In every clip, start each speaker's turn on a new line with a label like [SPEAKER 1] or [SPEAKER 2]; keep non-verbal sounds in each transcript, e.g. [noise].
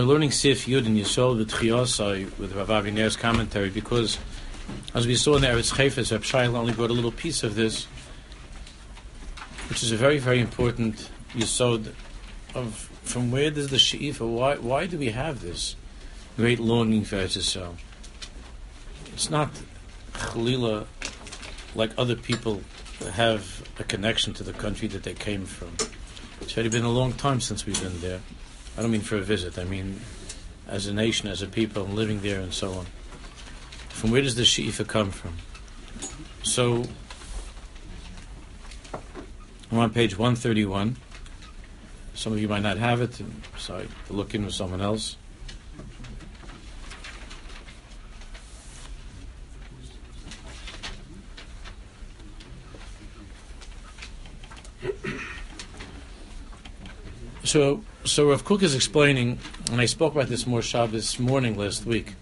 [SPEAKER 1] We're learning Sif Yud and Yisol with Chiyosai with Rav Aviner's commentary because, as we saw in the Eretz Chayfetz, Rav Shail only brought a little piece of this, which is a very, very important Yisod of from where does the She'ifa, why, why do we have this great longing for Yisrael? It's not Chalila like other people have a connection to the country that they came from. It's already been a long time since we've been there. I don't mean for a visit, I mean as a nation, as a people, and living there and so on. From where does the Shi'ifa come from? So, we're on page 131. Some of you might not have it, and so I look in with someone else. So, so Rav Kook is explaining, and I spoke about this more Shabbos morning last week.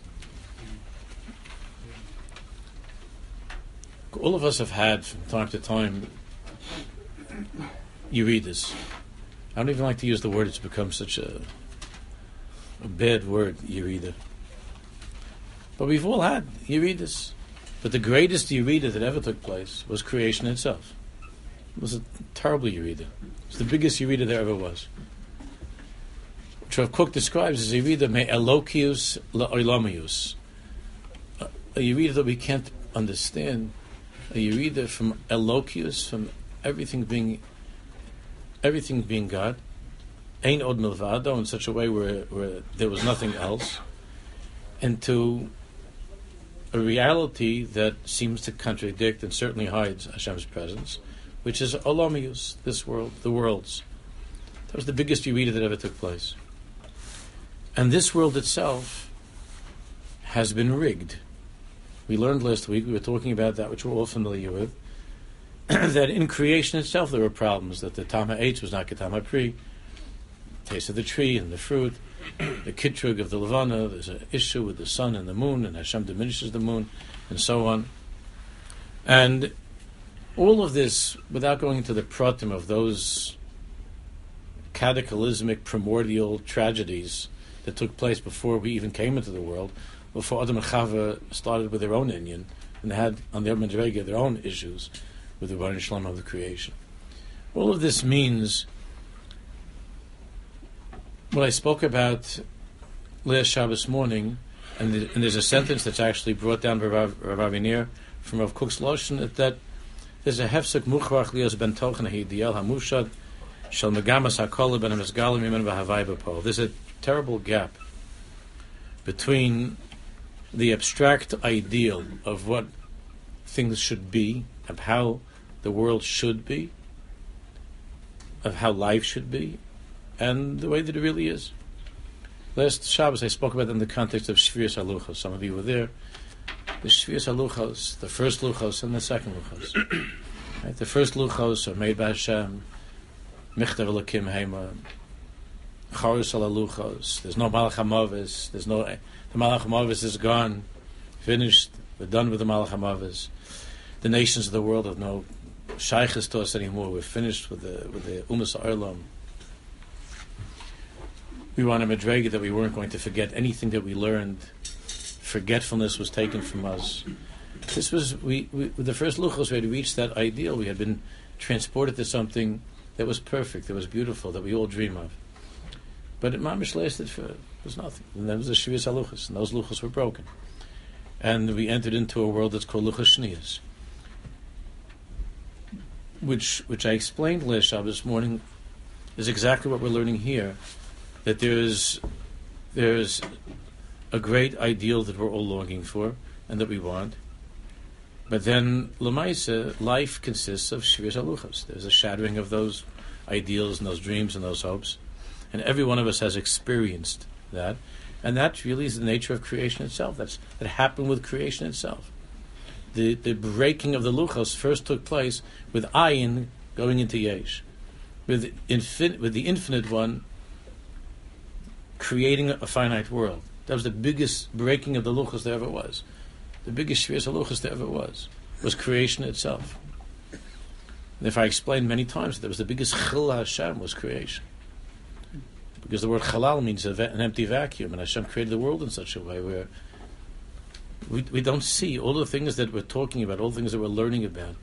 [SPEAKER 1] All of us have had from time to time you read this. I don't even like to use the word; it's become such a a bad word, Yerida. But we've all had Yeridas. But the greatest Yerida that ever took place was creation itself. It was a terrible Yerida. It's the biggest Yerida there ever was. Rav Kook describes as Yerida me elokius la'olamius. A uh, Yerida that we can't understand. Uh, a Yerida from elokius, from everything being everything being God. Ain od milvado in such a way where, where there was nothing else. And to a reality that seems to contradict and certainly hides Hashem's presence, which is Olamius, this world, the worlds. That was the biggest Yerida that ever took place. And this world itself has been rigged. We learned last week, we were talking about that which we're all familiar with, [clears throat] that in creation itself there were problems, that the Tama H was not Ketama Pri, taste of the tree and the fruit, [clears throat] the Kitrug of the Levana, there's an issue with the sun and the moon, and Hashem diminishes the moon, and so on. And all of this, without going into the pratim of those cataclysmic primordial tragedies that took place before we even came into the world, before Adam and Chava started with their own Indian, and they had on their Madrega their own issues with the Baruch Shalom of the creation. All of this means what I spoke about last Shabbos morning, and, the, and, there's a sentence that's actually brought down by Rav, Aviner from Rav Kook's Lashon that, that there's a hefsek muchrach lios ben tochen ha'idiyel ha'mushad shel megamas ha'kol ben ha'mizgalim imen v'havai b'pol. There's a terrible gap between the abstract ideal of what things should be, of how the world should be, of how life should be, and the way that it really is. Last Shabbos I spoke about in the context of Shvius Aluchos. Some of you were there. The Shvius Aluchos, the first Luchos and the second Luchos. [coughs] right? The first Luchos are made by Hashem, Michtav Elokim Chorus Alaluchos. There's no Malach. There's no the Malach is gone, finished. We're done with the Malach. The nations of the world have no shaykhs to us anymore. We're finished with the with the Umas Arlam. We on a madrega that we weren't going to forget anything that we learned. Forgetfulness was taken from us. This was we, we the first luchos we had reached that ideal. We had been transported to something that was perfect, that was beautiful, that we all dream of. But it mamish lasted for was nothing. And then was the Shvius Haluchas, and those luchas were broken. And we entered into a world that's called Luchas Shniyas. Which which I explained last Shabbos morning is exactly what we're learning here. That there's there's a great ideal that we're all longing for and that we want. But then Lamaisa, life consists of Shvius Haluchas. There's a shattering of those ideals and those dreams and those hopes. And every one of us has experienced that. And that really is the nature of creation itself. That's, that happened with creation itself. The, the breaking of the luchos first took place with ayin going into yesh, with, infin, with the infinite one creating a finite world. That was the biggest breaking of the luchos there ever was. The biggest shvius luchos there ever was was creation itself. And if I explained many times that was the biggest chil Hashem was creation because the word halal means an empty vacuum, and Hashem created the world in such a way where we, we don't see all the things that we're talking about, all the things that we're learning about.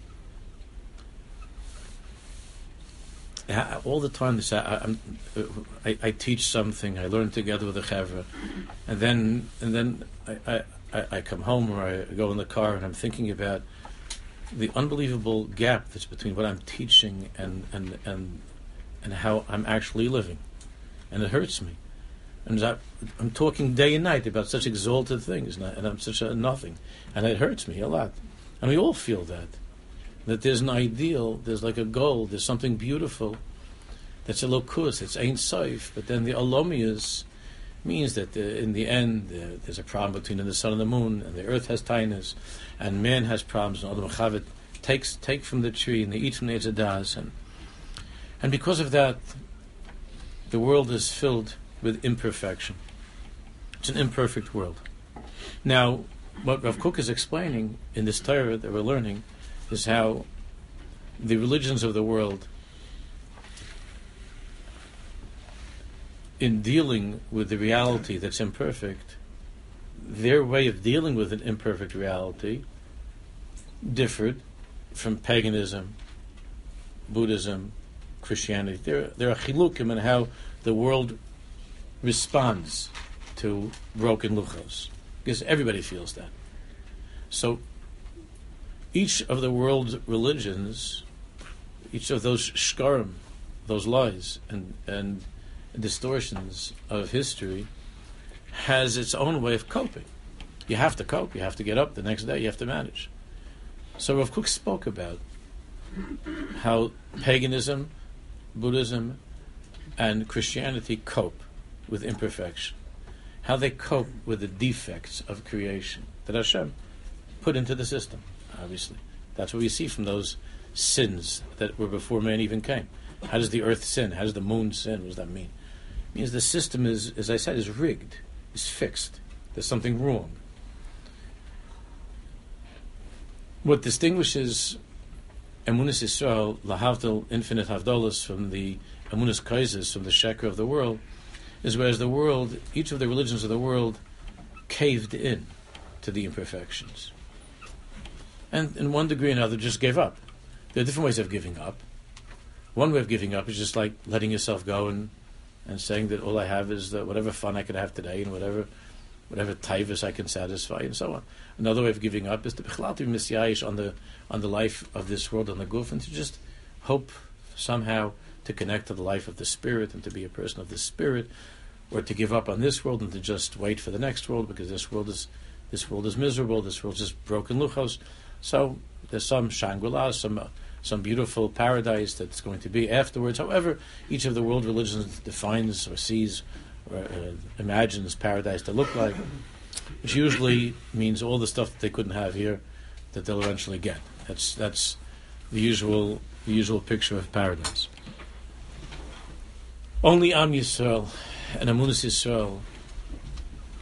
[SPEAKER 1] All the time, this, I, I, I, teach something, I learn together with the chevra, and then and then I, I, I come home or I go in the car and I'm thinking about the unbelievable gap that's between what I'm teaching and and and and how I'm actually living, and it hurts me. And I, am talking day and night about such exalted things, and I'm such a nothing, and it hurts me a lot. And we all feel that. That there's an ideal, there's like a goal, there's something beautiful that's a lokus, it's ain't safe, but then the alomias means that uh, in the end uh, there's a problem between the sun and the moon, and the earth has tinus, and man has problems, and Adam Chavit takes take from the tree, and they eat from the Eitzadas, and and because of that, the world is filled with imperfection. It's an imperfect world. Now, what Rav Kook is explaining in this Torah that we're learning is how the religions of the world, in dealing with the reality that's imperfect, their way of dealing with an imperfect reality differed from paganism, Buddhism, Christianity. There, there are chilukim in how the world responds to broken luchos, because everybody feels that. So each of the world's religions, each of those shkarim, those lies and, and distortions of history, has its own way of coping. You have to cope. You have to get up the next day. You have to manage. So Rav Kook spoke about how paganism, Buddhism, and Christianity cope with imperfection, how they cope with the defects of creation that Hashem put into the system, obviously. That's what we see from those sins that were before man even came. How does the earth sin? How does the moon sin? What does that mean? It means the system is, as I said, is rigged, is fixed. There's something wrong. What distinguishes Emunis Israel, Lahavdil, infinite Havdalas, from the Emunis Kaises, from the Sheker of the world, is whereas the world, each of the religions of the world, caved in to the imperfections. And in one degree or another, just gave up. There are different ways of giving up. One way of giving up is just like letting yourself go and, and saying that all I have is the, whatever fun I could have today and whatever whatever taivas I can satisfy and so on. Another way of giving up is to bechlati misyayish on the on the life of this world on the goof and to just hope somehow to connect to the life of the spirit and to be a person of the spirit or to give up on this world and to just wait for the next world because this world is this world is miserable. This world is broken luchos. So there's some Shangri-La, some uh, some beautiful paradise that's going to be afterwards. However, each of the world religions defines or sees uh, imagines paradise to look like, which usually means all the stuff that they couldn't have here that they'll eventually get. That's that's the usual the usual picture of paradise. Only Am Yisrael and Amunis Yisrael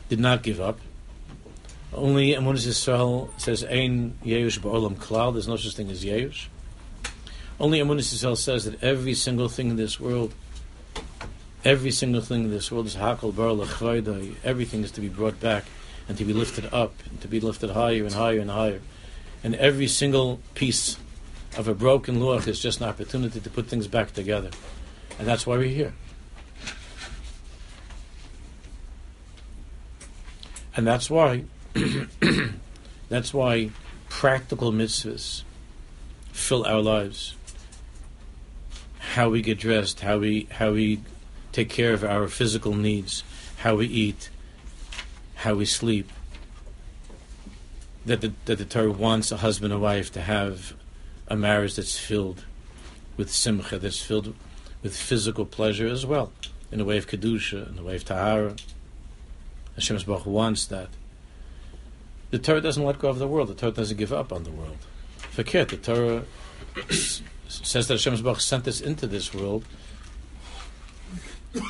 [SPEAKER 1] did not give up. Only Amunis Yisrael says, Ein Yeush Ba'olam Klal, there's no such thing as Yeush. Only Amunis Yisrael says that every single thing in this world, every single thing in this world is Hakal Bar everything is to be brought back and to be lifted up, and to be lifted higher and higher and higher. And every single piece of a broken luach is just an opportunity to put things back together. And that's why we're here. And that's why [clears throat] that's why practical mitzvahs fill our lives. How we get dressed, how we how we take care of our physical needs, how we eat, how we sleep. That the, that the Torah wants a husband and wife to have a marriage that's filled with simcha, that's filled with physical pleasure as well, in the way of kedusha, in the way of tahara. Hashem Baruch wants that. The Torah doesn't let go of the world. The Torah doesn't give up on the world. Forget the Torah says that Hashem Baruch sent us into this world. [laughs]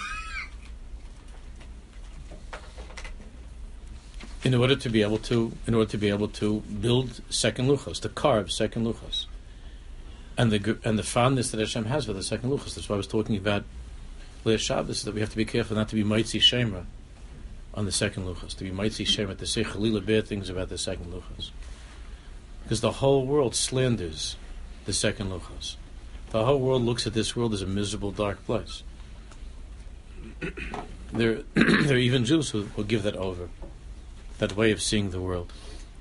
[SPEAKER 1] in order to be able to, in order to be able to build second luchos, to carve second luchos, and the and the fondness that Hashem has for the second luchos. That's why I was talking about Leah Shabbos that we have to be careful not to be Maitzi Shemra on the second Luchas, to be Maitzi Shemra, to say Chalila bad things about the second Luchas. Because the whole world slanders the second Luchas. The whole world looks at this world as a miserable, dark place. [coughs] there, [coughs] there are even Jews who will give that over, that way of seeing the world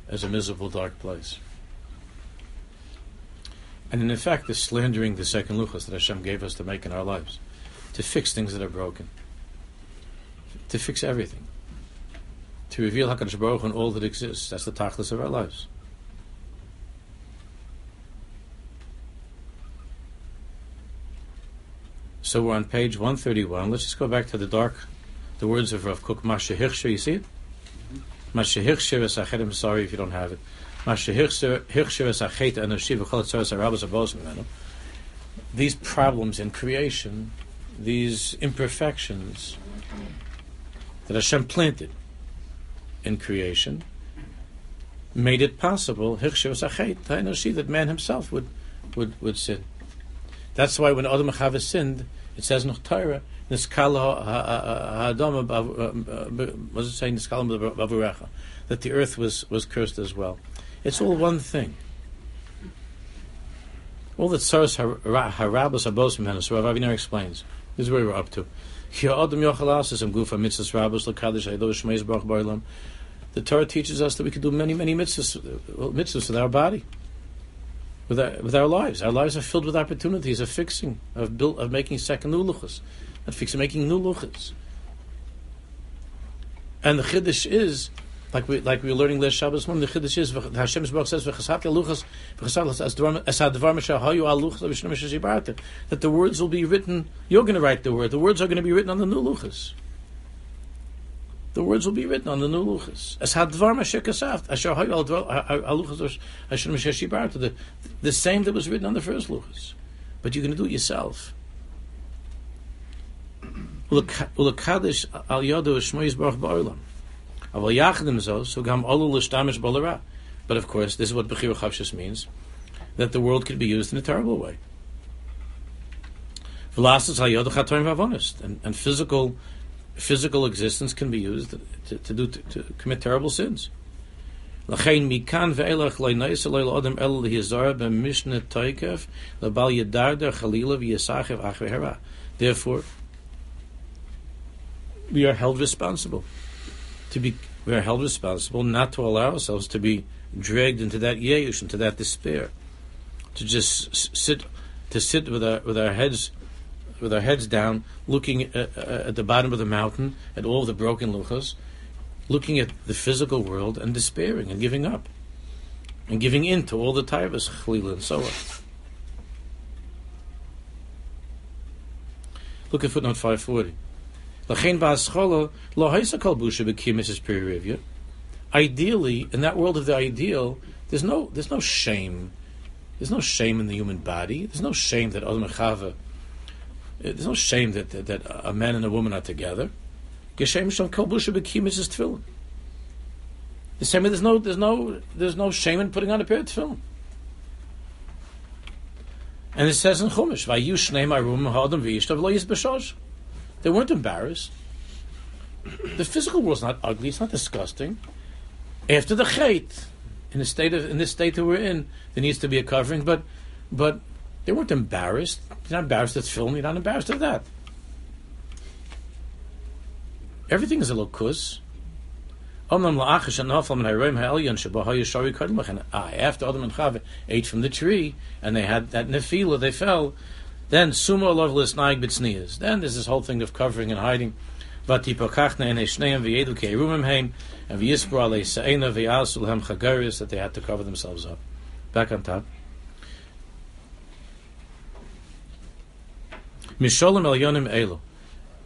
[SPEAKER 1] as a miserable, dark place. And in fact, the slandering the second luchas that Hashem gave us to make in our lives, to fix things that are broken, to fix everything, to reveal Hakadosh Baruch Hu and all that exists. That's the tachlis of our lives. So we're on page 131. Let's just go back to the dark, the words of Rav Kook, Masha Hirscher, you see it? Masha Hirscher is I'm sorry if you don't have it. These problems in creation, these imperfections that Hashem planted in creation, made it possible that man himself would would would sin. That's why when Adam Chava sinned, it says in Torah, Niskala ha'adam was it saying Niskala that the earth was was cursed as well. It's all one thing. All that Saras Harabas Abos Menas, Rav Aviner explains. This is where we're up to. The Torah teaches us that we can do many, many mitzvahs, mitzvahs with our body, with our, with our lives. Our lives are filled with opportunities of fixing, of build, of making second new luchas, of fixing, making new luchas. And the chiddush is like we like we were learning last Shabbos morning. The Chiddush is Baruch says v'chasat luchas v'chasat as advar mishahayu al luchas that the words will be written. You're going to write the word. The words are going to be written on the new luchas. The words will be written on the new luchas. As hadvar mashekasaft asher hayu al luchas v'shnem mishazibarta the the same that was written on the first luchas, but you're going to do it yourself. Ulakadosh al yadu shmoyis baruch ba'olam. But of course, this is what Bechir Chavshis means, that the world could be used in a terrible way. And, and physical physical existence can be used to, to do to, to commit terrible sins. Therefore, we are held responsible to be we are held responsible not to allow ourselves to be dragged into that yeush, into that despair, to just sit to sit with our with our heads with our heads down, looking at, at the bottom of the mountain at all the broken luchas, looking at the physical world and despairing and giving up, and giving in to all the taivas, chalila, and so on. Look at footnote five forty. Ideally, in that world of the ideal, there's no there's no shame. There's no shame in the human body. There's no shame that Adam and Chava. There's no shame that, that, that a man and a woman are together. The same way there's no there's no there's no shame in putting on a pair of tefillin. And it says in Chumash. They weren't embarrassed. The physical world's not ugly. It's not disgusting. After the chait, in the state of in this state that we're in, there needs to be a covering. But but they weren't embarrassed. You're not embarrassed at film. You're not embarrassed at that. Everything is a lokus. Ah, after Adam and Chava ate from the tree and they had that nefila, they fell. Then sumo loveless naig bitsnias. Then there's this whole thing of covering and hiding. And that they had to cover themselves up. Back on top. Misholim el yonim elo.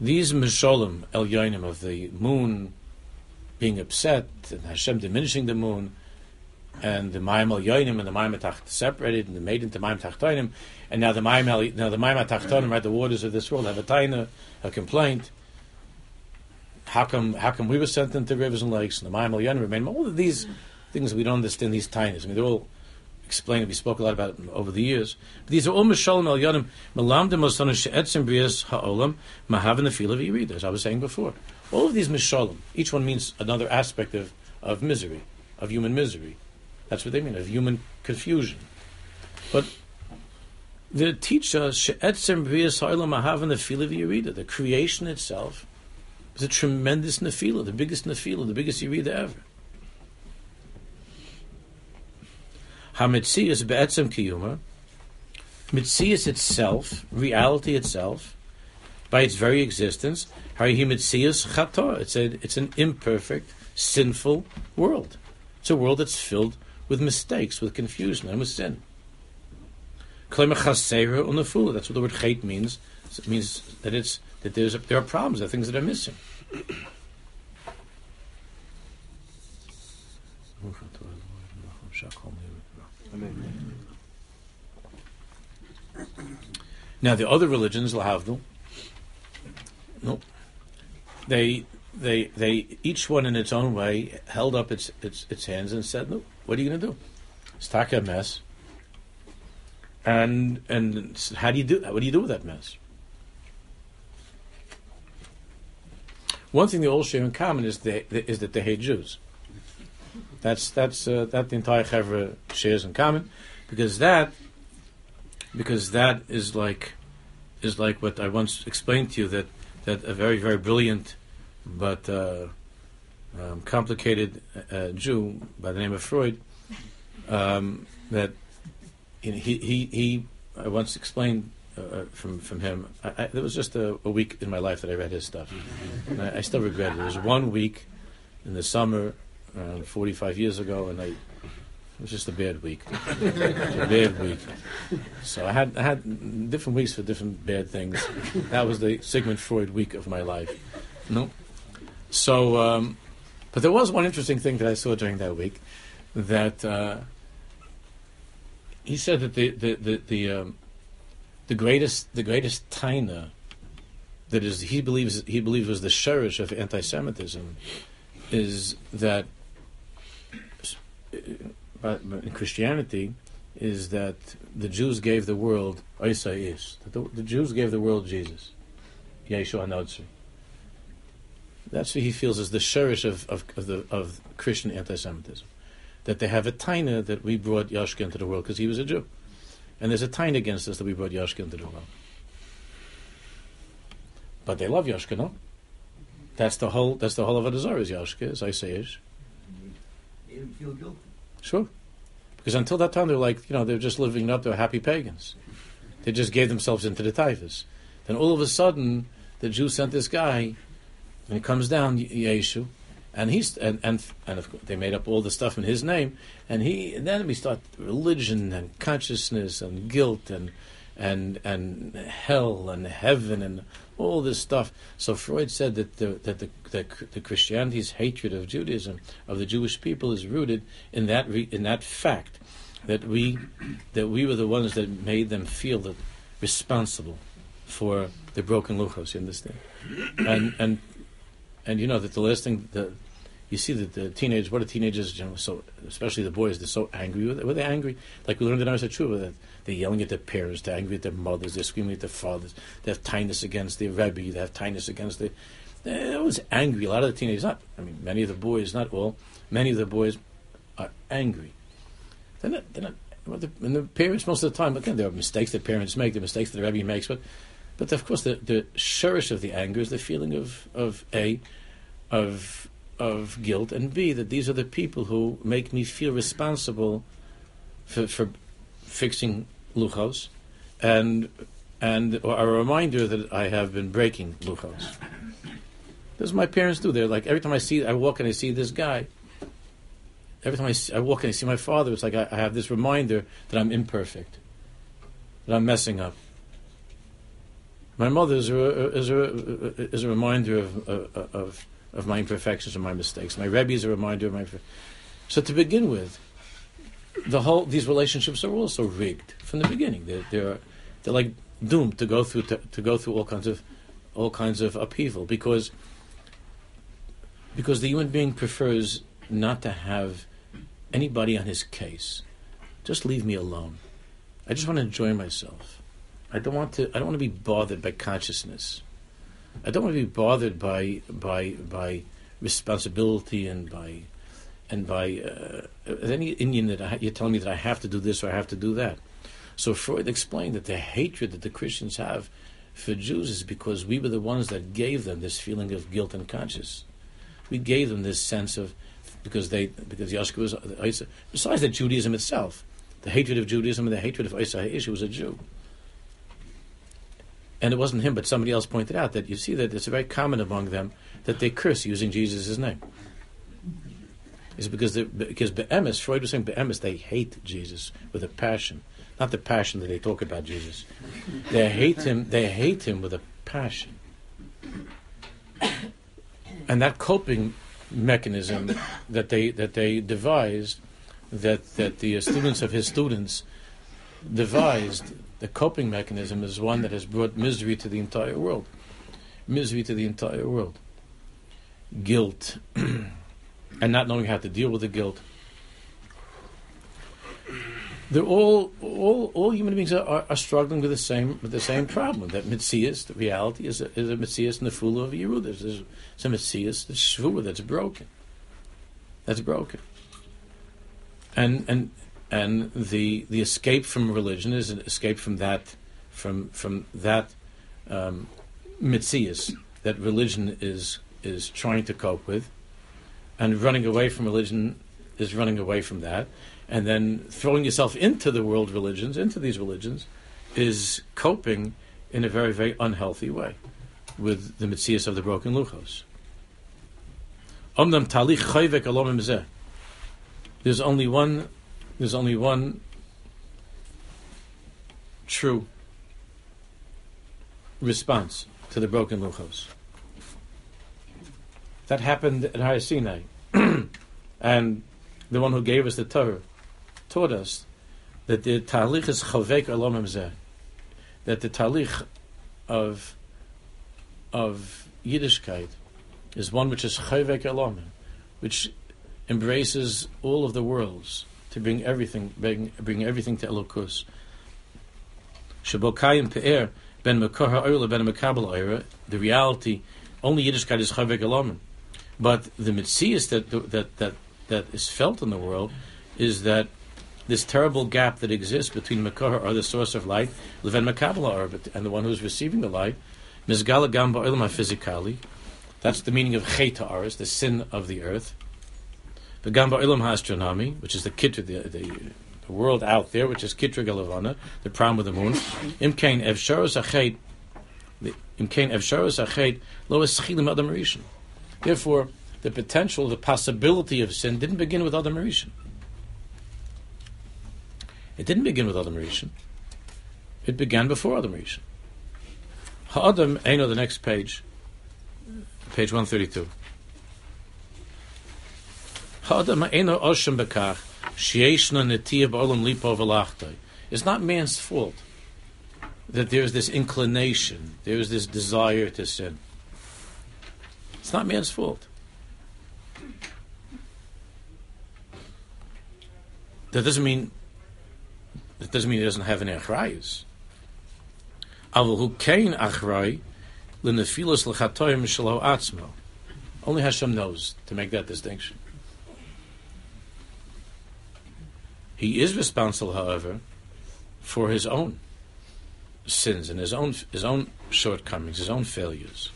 [SPEAKER 1] These misholim el yonim of the moon being upset and Hashem diminishing the moon and the Mayim al Yoinim and the Mayim Tacht separated and made into Mayim Tachtonim, and now the Mayim now the Mayim Tachtonim, right, the waters of this world have a taina, a complaint. How come how come we were sent into rivers and lakes and the Mayim al Yoinim remain? All of these things we don't understand these tainas. I mean, they're all explained. We spoke a lot about it over the years. But these are all mishalim al yonim melamdim osana she'etzim brias ha'olam mahavin the feel of yirida, as I was saying before. All of these mishalim, each one means another aspect of, of misery, of human misery. That's what they mean, of human confusion. But they teach us she'etzim brias ha'olam mahavin the feel of yirida. The creation itself is a tremendous nefila, the biggest nefila, the biggest yirida ever. Hamitzias be'etzem kiyuma, mitzias itself, reality itself, by its very existence, mitzias chata. It's a, it's an imperfect, sinful world. It's a world that's filled with mistakes, with confusion, and with sin. That's what the word chait means. It means that it's that there's a, there are problems, there are things that are missing. Now the other religions, lahavdil, nope. They they they each one in its own way held up its its its hands and said, "No, what are you going to do? It's taka mess." And and how do you do? What do you do with that mess? One thing they all share in common is they, is that they hate Jews. That's that's uh, that the entire chevra shares in common, because that because that is like is like what I once explained to you that that a very very brilliant but uh, um, complicated uh, Jew by the name of Freud um, that you know, he he he I once explained uh, uh, from from him. I, I, there was just a, a, week in my life that I read his stuff. And I, I still regret it. There was one week in the summer around 45 years ago, and I it was just a bad week. [laughs] a bad week. So I had I had different weeks for different bad things. That was the Sigmund Freud week of my life. No. So, um, but there was one interesting thing that I saw during that week that uh, he said that the the the the, um, the greatest the greatest taina that is he believes he believes was the sherish of anti-Semitism is that in Christianity is that the Jews gave the world Isaias. The, the Jews gave the world Jesus, Yeshua Hanotzri. That's what he feels is the sherish of, of, of, of Christian anti-Semitism. That they have a taina that we brought Yashka into the world because he was a Jew. And there's a taina against us that we brought Yashka into the world. But they love Yashka, no? That's the whole. That's the whole of Adazar is Yashka, as I
[SPEAKER 2] feel guilty.
[SPEAKER 1] Sure. Because until that time, they're like, you know, they're just living up, they're happy pagans. They just gave themselves into the taivas. Then all of a sudden, the Jew sent this guy, and he comes down, Yeshu, and he's and and and of course, they made up all the stuff in his name, and he and then we start religion and consciousness and guilt and and and hell and heaven and all this stuff. So Freud said that the, that the, the, the Christianity's hatred of Judaism of the Jewish people is rooted in that re, in that fact that we that we were the ones that made them feel that responsible for the broken luchos. You understand? And and and you know that the last thing the you see that the teenagers, what are teenagers, you know, so especially the boys, they're so angry. Were they angry? Like we learned in our Tshuva that they're yelling at their parents, they're angry at their mothers, they're screaming at their fathers, they have tightness against their Rebbe, they have tightness against the. They're always angry. A lot of the teenagers, not, I mean, many of the boys, not all, many of the boys are angry. They're not, they're not, well, the, and the parents, most of the time, again, there are mistakes that parents make, the mistakes that the Rebbe makes, but, but of course, the, the shurish of the anger is the feeling of, of A, of of guilt, and B, that these are the people who make me feel responsible for, for fixing luchos, and and a reminder that I have been breaking luchos. This is what my parents do. They're like every time I see, I walk and I see this guy. Every time I, see, I walk and I see my father, it's like I, I, have this reminder that I'm imperfect, that I'm messing up. My mother is a, is a, is a reminder of, of of my imperfections and my mistakes. My Rebbe is a reminder of my. So to begin with, the whole these relationships are also rigged from the beginning. They're they're, they're like doomed to go through to, to go through all kinds of all kinds of upheaval because because the human being prefers not to have anybody on his case just leave me alone. I just want to enjoy myself. I don't want to. I don't want to be bothered by consciousness. I don't want to be bothered by by by responsibility and by and by uh, any Indian that I, you're telling me that I have to do this or I have to do that. So Freud explained that the hatred that the Christians have for Jews is because we were the ones that gave them this feeling of guilt and conscience. We gave them this sense of because they because Yashka was besides that Judaism itself, the hatred of Judaism and the hatred of Isa Haish, was a Jew. And it wasn't him, but somebody else pointed out that you see that it's very common among them that they curse using Jesus' name. Is because they, because be'emes, Freud was saying be'emes, they hate Jesus with a passion not the passion that they talk about Jesus. They hate him. They hate him with a passion, and that coping mechanism that they that they devised, that that the students of his students devised, the coping mechanism is one that has brought misery to the entire world, misery to the entire world, guilt, [clears throat] and not knowing how to deal with the guilt they're all all all human beings are, are, struggling with the same with the same problem. That mitzias, the reality, is a, is a mitzias nefula of Yerud. There's, there's a mitzias, the shvua that's broken. That's broken. And and and the the escape from religion is an escape from that from from that um, mitzias that religion is is trying to cope with, and running away from religion is running away from that and then throwing yourself into the world religions, into these religions, is coping in a very, very unhealthy way with the mitzias of the broken luchos. There's only one. There's only one true response to the broken luchos. That happened at Har Sinai, [clears throat] and the one who gave us the Torah taught us that the talich is chavek zeh, that the talich of of Yiddishkeit is one which is chavek alomim, which embraces all of the worlds to bring everything, bring, bring everything to Elokus. Shabokayim pe'er ben mekor ha'oila ben mekabel the reality, only Yiddishkeit is chavek alomim. But the mitzias that, that, that, that is felt in the world is that this terrible gap that exists between Makar or the source of light, Leven Makabala orbit, and the one who is receiving the light, Mizgala Gamba Ilma physically. That's the meaning of Cheta Aris, the sin of the earth. The Gamba Ilam astronomy, which is the Kitra, the, the, the, world out there, which is Kitra Galavana, the prime of the moon. Imkain Evsharos Achet, Imkain Evsharos Achet, Lois Chilim Adam Rishon. Therefore, the potential, the possibility of sin didn't begin with Adam Rishon. It didn't begin with Adam Rishon. It began before Adam Rishon. Ha'adam, Eino, the next page, page 132. Ha'adam Eino Oshem Bekach, Shieshna Netiyah Ba'olam Lipo It's not man's fault that there's this inclination, there's this desire to sin. It's not man's fault. That doesn't mean that doesn't mean he doesn't have any achrayus. Only Hashem knows to make that distinction. He is responsible, however, for his own sins and his own his own shortcomings, his own failures.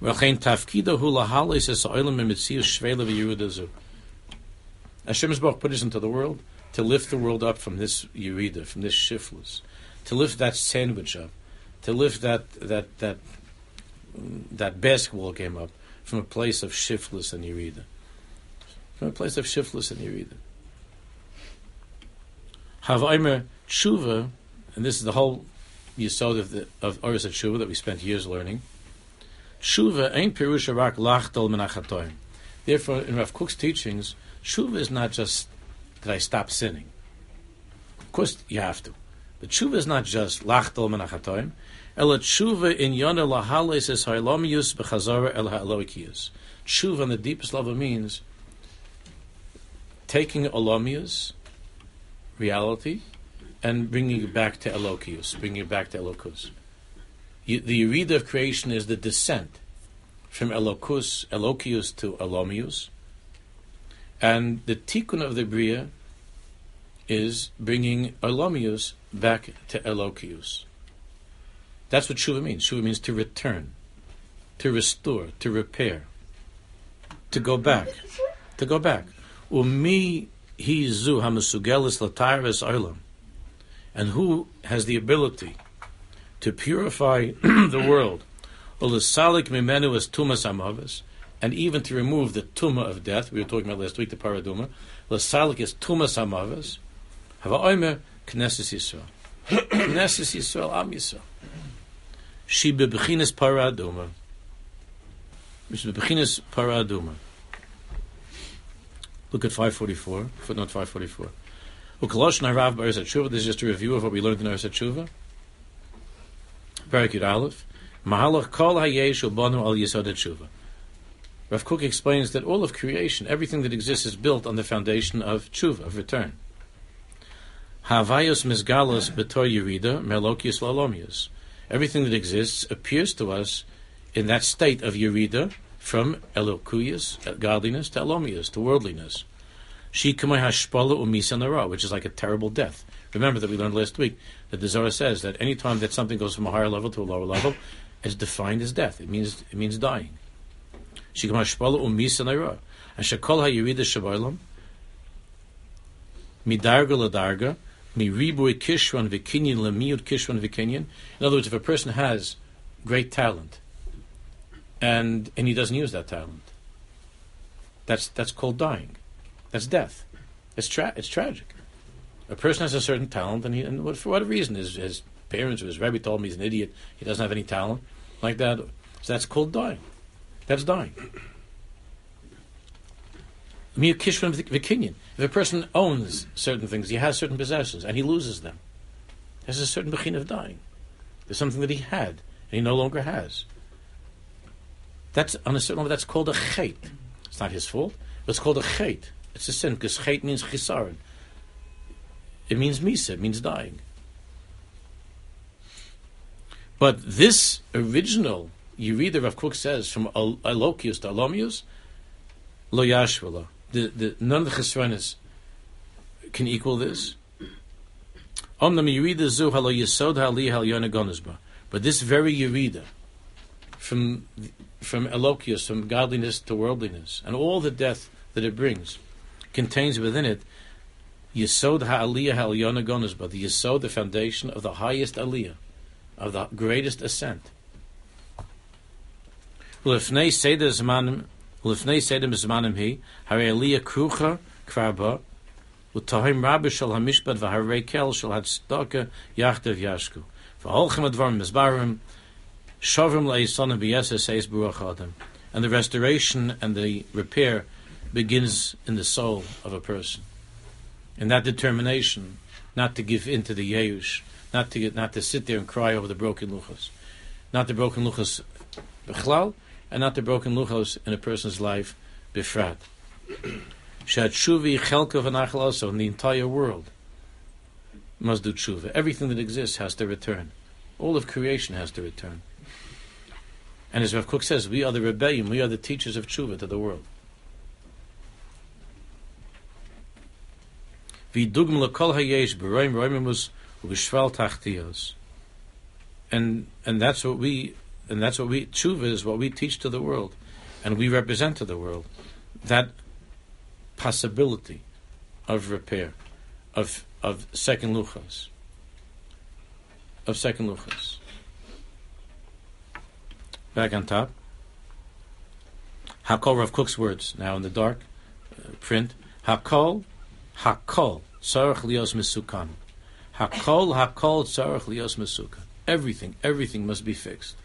[SPEAKER 1] Hashem is put us into the world to lift the world up from this Yerida, from this shiftless, to lift that sandwich up, to lift that that that that basketball game up from a place of shiftless and Yerida, from a place of shiftless and Yerida. Havaimer tshuva, and this is the whole yisod of the of Oris tshuva that we spent years learning. Tshuva ain't pirusha rak lachdol menachatoim. Therefore, in Rav Kook's teachings, tshuva is not just that I stop sinning. Of course, you have to. But tshuva is not just lachtel menachatoim. Ela tshuva in yona lahales es ha'ilamius b'chazara el ha'eloikiyus. Tshuva on the deepest level means taking olomius reality and bringing it back to Elokius, bringing it back to Elokus. The Yerida of creation is the descent from Elokus, Elokius to Elomius. And the tikkun of the Bria is bringing Elomius back to Elokius. That's what Shuva means. Shuva means to return, to restore, to repair, to go back, to go back. Umi he zu hamasugelis latayres olam, and who has the ability to purify [clears throat] the world, ulisalik mimenu as tumas amavis, and even to remove the tuma of death. We were talking about last week the paraduma. Lasalik is tumas amavis. Hava oimer knesses Yisrael. [clears throat] Knesses Yisrael am Yisrael. She bebechinas paraduma. Which is bebechinas paraduma. Look at 544, footnote 544. Ukalosh Narav Baris Tshuva. This is just a review of what we learned in Baris Tshuva. Parakut Aleph. Mahalach Kol Hayesh Ubanu Al Yisod Tshuva. Rav Kook explains that all of creation, everything that exists, is built on the foundation of tshuva, of return. Havayos misgalos betor yerida melokius lalomius. Everything that exists appears to us in that state of yerida from elokuyas, godliness, to elomius, to worldliness. Shikamai hashpala umisanara, which is like a terrible death. Remember that we learned last week that the Zohar says that any time that something goes from a higher level to a lower level, is defined as death. It means it means dying. In other words, if a person has great talent and and he doesn't use that talent. That's that's called dying. That's death. It's tra- it's tragic. A person has a certain talent, and he and for whatever reason, his, his parents or his rabbi told him he's an idiot. He doesn't have any talent like that. So that's called dying. That's dying. If a person owns certain things, he has certain possessions, and he loses them, there's a certain bechin of dying. There's something that he had, and he no longer has. That's on a certain level. That's called a chait. It's not his fault, but it's called a chait. It's a sin because chait means chisaron. It means misa. It means dying. But this original Yerida Rav Kook says from Alokius to Alomius, lo Yashvila. The, the, none of the chesronis can equal this. Omnam Yerida zu halo yisod hali hal But this very Yerida, from from elokius, from godliness to worldliness, and all the death that it brings, contains within it Yisod ha'aliyah the Yisod, the foundation of the highest aliyah, of the greatest ascent. Seder zmanim, seder zmanim hi, hari aliyah krucha utahim rabbi shal hamishpat kel shal yashku. Mizbarim. And the restoration and the repair begins in the soul of a person. And that determination not to give in to the Yeush, not to not to sit there and cry over the broken luchos. Not the broken luchos b'chlal, and not the broken luchos in a person's life b'frat. [clears throat] Shad shuvi chelka v'nachal also in the entire world must do tshuva. Everything that exists has to return. All of creation has to return. And as Rav Kook says, we are the rebellion, we are the teachers of tshuva to the world. And and that's what we and that's what we tshuva is what we teach to the world, and we represent to the world that possibility of repair, of of second luchas, of second luchas. Back on top. Hakol Rav Kook's words now in the dark uh, print. Hakol, Hakol, Tzarech Lios Mesukan. Hakol, Hakol, Tzarech Lios Mesukan. Everything, everything must be fixed.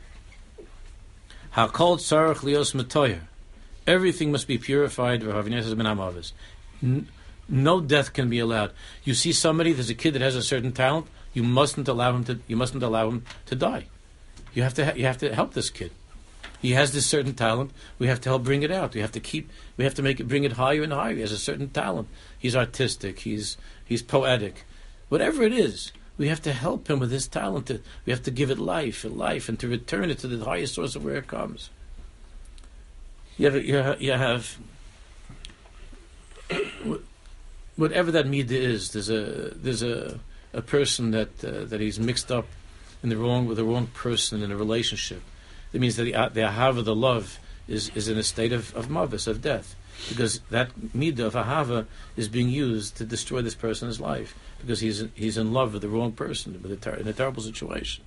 [SPEAKER 1] Hakol Tzarech Lios Metoyer. Everything must be purified. No death can be allowed. You see somebody, there's a kid that has a certain talent. You mustn't allow him to. You mustn't allow him to die. You have to. Ha- you have to help this kid. He has this certain talent. We have to help bring it out. We have to keep. We have to make it bring it higher and higher. He has a certain talent. He's artistic. He's he's poetic. Whatever it is, we have to help him with his talent. We have to give it life and life, and to return it to the highest source of where it comes. You have, you have, you have whatever that midah is. There's a there's a a person that uh, that he's mixed up in the wrong with the wrong person in a relationship. It means that the uh, the ahava, the love, is is in a state of of mavis of death, because that midah of ahava is being used to destroy this person's life because he's he's in love with the wrong person with a ter- in a terrible situation.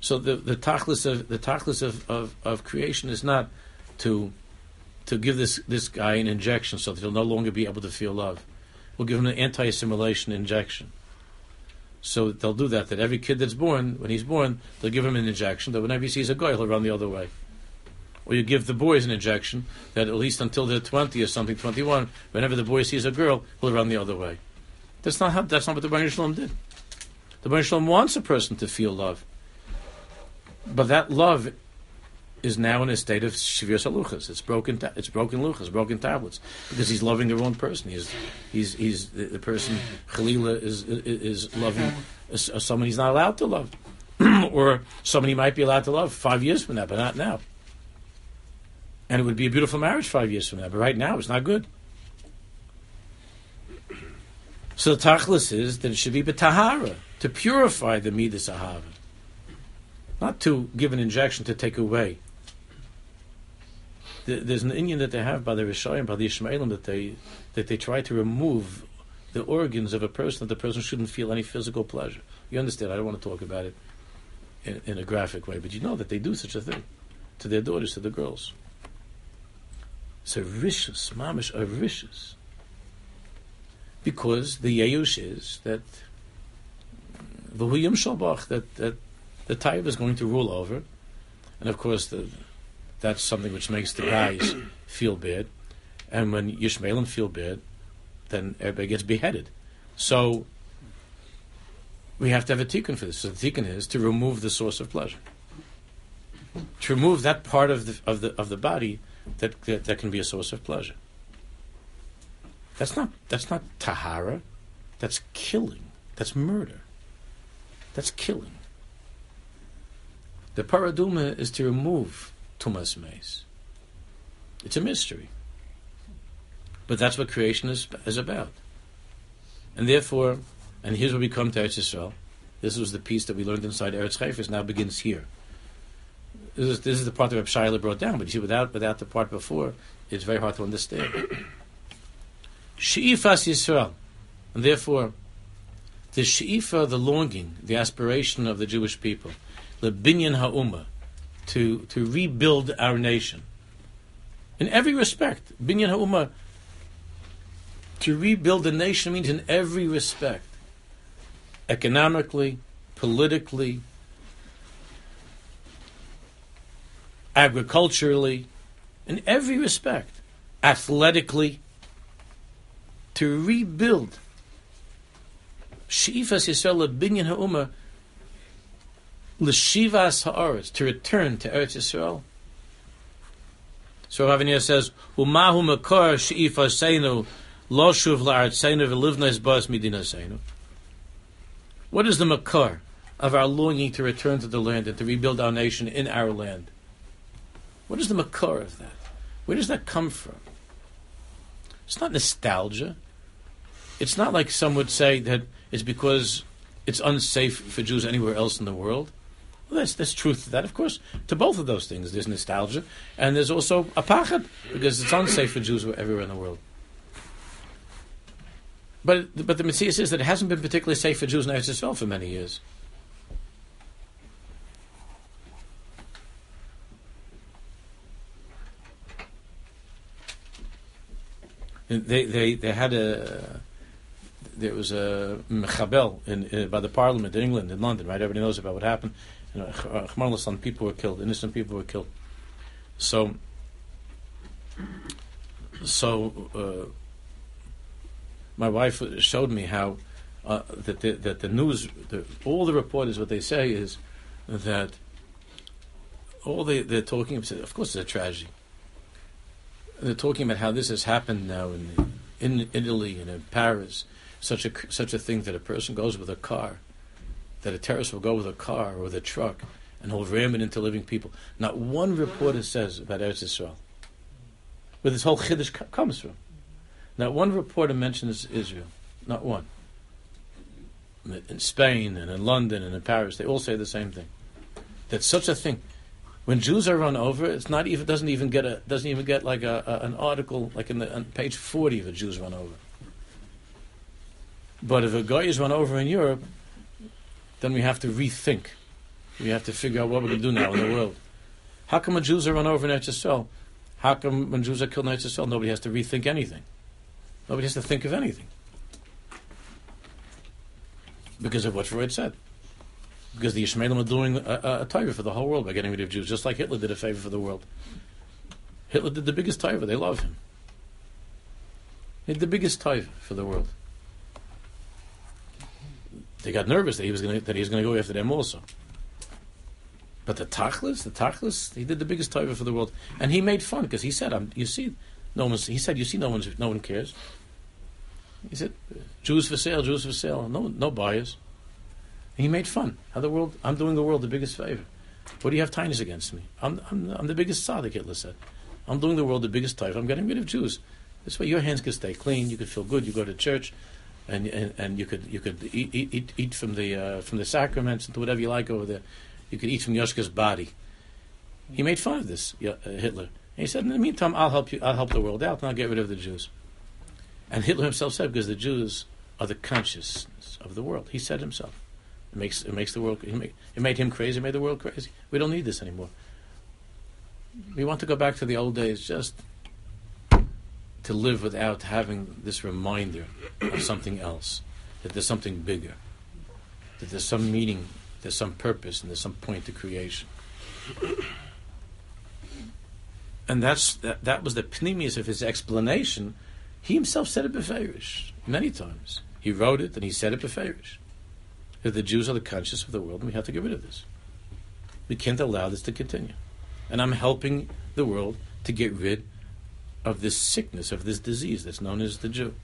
[SPEAKER 1] So the the tachlis of the tachlis of, of, of creation is not to to give this this guy an injection so that he'll no longer be able to feel love. We'll give him an anti-assimilation injection. So they'll do that. That every kid that's born, when he's born, they'll give him an injection. That whenever he sees a guy, he'll run the other way. Or you give the boys an injection that at least until they're twenty or something, twenty-one, whenever the boy sees a girl, he'll run the other way. That's not how. That's not what the Baruch Shalom did. The Baruch Shalom wants a person to feel love, but that love is now in a state of shivir saluchas. It's broken. Ta- it's broken luchas, broken tablets, because he's loving the wrong person. He's he's he's the, the person Chalila is, is is loving someone he's not allowed to love, [clears throat] or someone he might be allowed to love five years from now, but not now. And it would be a beautiful marriage five years from now, but right now it's not good. So the tachlis is that it should be betahara to purify the midas ahava, not to give an injection to take away there's an Indian that they have by the Rishayim, by the Ishmaelim, that they that they try to remove the organs of a person that the person shouldn't feel any physical pleasure. You understand? I don't want to talk about it in, in a graphic way, but you know that they do such a thing to their daughters, to the girls. A vicious, mamish, a vicious. Because the Yeush is that the Huyim Shalbach, that, that the Taib is going to rule over, and of course the that's something which makes the guys [clears throat] feel bad. And when Yishmaelim feel bad, then everybody gets beheaded. So we have to have a tikkun for this. So the tikkun is to remove the source of pleasure, to remove that part of the of the of the body that that, that can be a source of pleasure. That's not that's not tahara. That's killing. That's murder. That's killing. The paraduma is to remove Tumas Meis. It's a mystery. But that's what creation is, is about. And therefore, and here's where we come to Eretz Yisrael. This was the piece that we learned inside Eretz Chayfis, now begins here. This is, this is the part that Reb brought down, but you see, without, without the part before, it's very hard to understand. [coughs] She'ifas Yisrael. And therefore, the she'ifa, the longing, the aspiration of the Jewish people, the binyan ha'umah, to, to rebuild our nation. In every respect, Binyan Ha'umah, to rebuild the nation means in every respect. Economically, politically, agriculturally, in every respect, athletically, to rebuild. She'ifas Yisrael Binyan Ha'umah l'shivas ha'aretz, to return to Eretz Yisrael. So Rav says, "Umahu makar she'ifaseinu lo shuv la'artzeinu v'livnes bas midinaseinu." What is the makar of our longing to return to the land and to rebuild our nation in our land? What is the makar of that? Where does that come from? It's not nostalgia. It's not like some would say that it's because it's unsafe for Jews anywhere else in the world. Well, there's, there's truth to that, of course. To both of those things, there's nostalgia, and there's also a pachad, because it's unsafe for Jews everywhere in the world. But, but the Mitzvah says that it hasn't been particularly safe for Jews in Eretz Yisrael for many years. they, they, they had a there was a mechabel in, uh, by the parliament in England in London right everybody knows about what happened you know, people were killed, innocent people were killed. So, so uh, my wife showed me how uh, that the, that the news, the, all the reporters, what they say is that all they, they're talking about, of course, it's a tragedy. They're talking about how this has happened now in, in Italy and in Paris. Such a, such a thing that a person goes with a car, that a terrorist will go with a car or with a truck and he'll ram it into living people. Not one reporter says about Eretz Israel, where this whole chiddush comes from. Not one reporter mentions Israel. Not one. In Spain and in London and in Paris, they all say the same thing. That such a thing, when Jews are run over, it's not even doesn't even get a doesn't even get like a, a an article like in the on page forty of a Jews run over. But if a guy is run over in Europe, then we have to rethink. We have to figure out what we're going to do now in the world. How come when Jews are run over in Eretz Yisrael? How come when Jews are killed in Eretz Yisrael, nobody has to rethink anything? Nobody has to think of anything. Because of what Freud said. Because the Ishmaelim are doing a, a, a for the whole world by getting rid of Jews, just like Hitler did a favor for the world. Hitler did the biggest taiva. They love him. He did the biggest taiva for the world. They got nervous that he was going that he was going to go after them also. But the Tachlis, the Tachlis, he did the biggest taiva for the world, and he made fun because he said, um, "You see, no one's." He said, "You see, no one's, no one cares." He said, "Jews for sale, Jews for sale, no, no buyers." he made fun. How the world? I'm doing the world the biggest favor. What do you have tinies against me? I'm, I'm, I'm the biggest tzaddik. Hitler said, "I'm doing the world the biggest taiva. I'm getting rid of Jews. This way, your hands can stay clean. You could feel good. You go to church." And, and, and you could you could eat eat, eat from the uh, from the sacraments and whatever you like over there. You could eat from Yoshka's body. He made fun of this, uh, Hitler. And he said, in the meantime, I'll help you, I'll help the world out, and I'll get rid of the Jews. And Hitler himself said, because the Jews are the consciousness of the world. He said himself. It makes, it makes the world, it made, it made him crazy, it made the world crazy. We don't need this anymore. We want to go back to the old days just to live without having this reminder of something else, that there's something bigger, that there's some meaning there's some purpose and there's some point to creation. And that's that, that was the pneumius of his explanation. He himself said it beferish many times. He wrote it and he said it beferish. That the Jews are the conscious of the world and we have to get rid of this. We can't allow this to continue. And I'm helping the world to get rid of this sickness, of this disease that's known as the Jew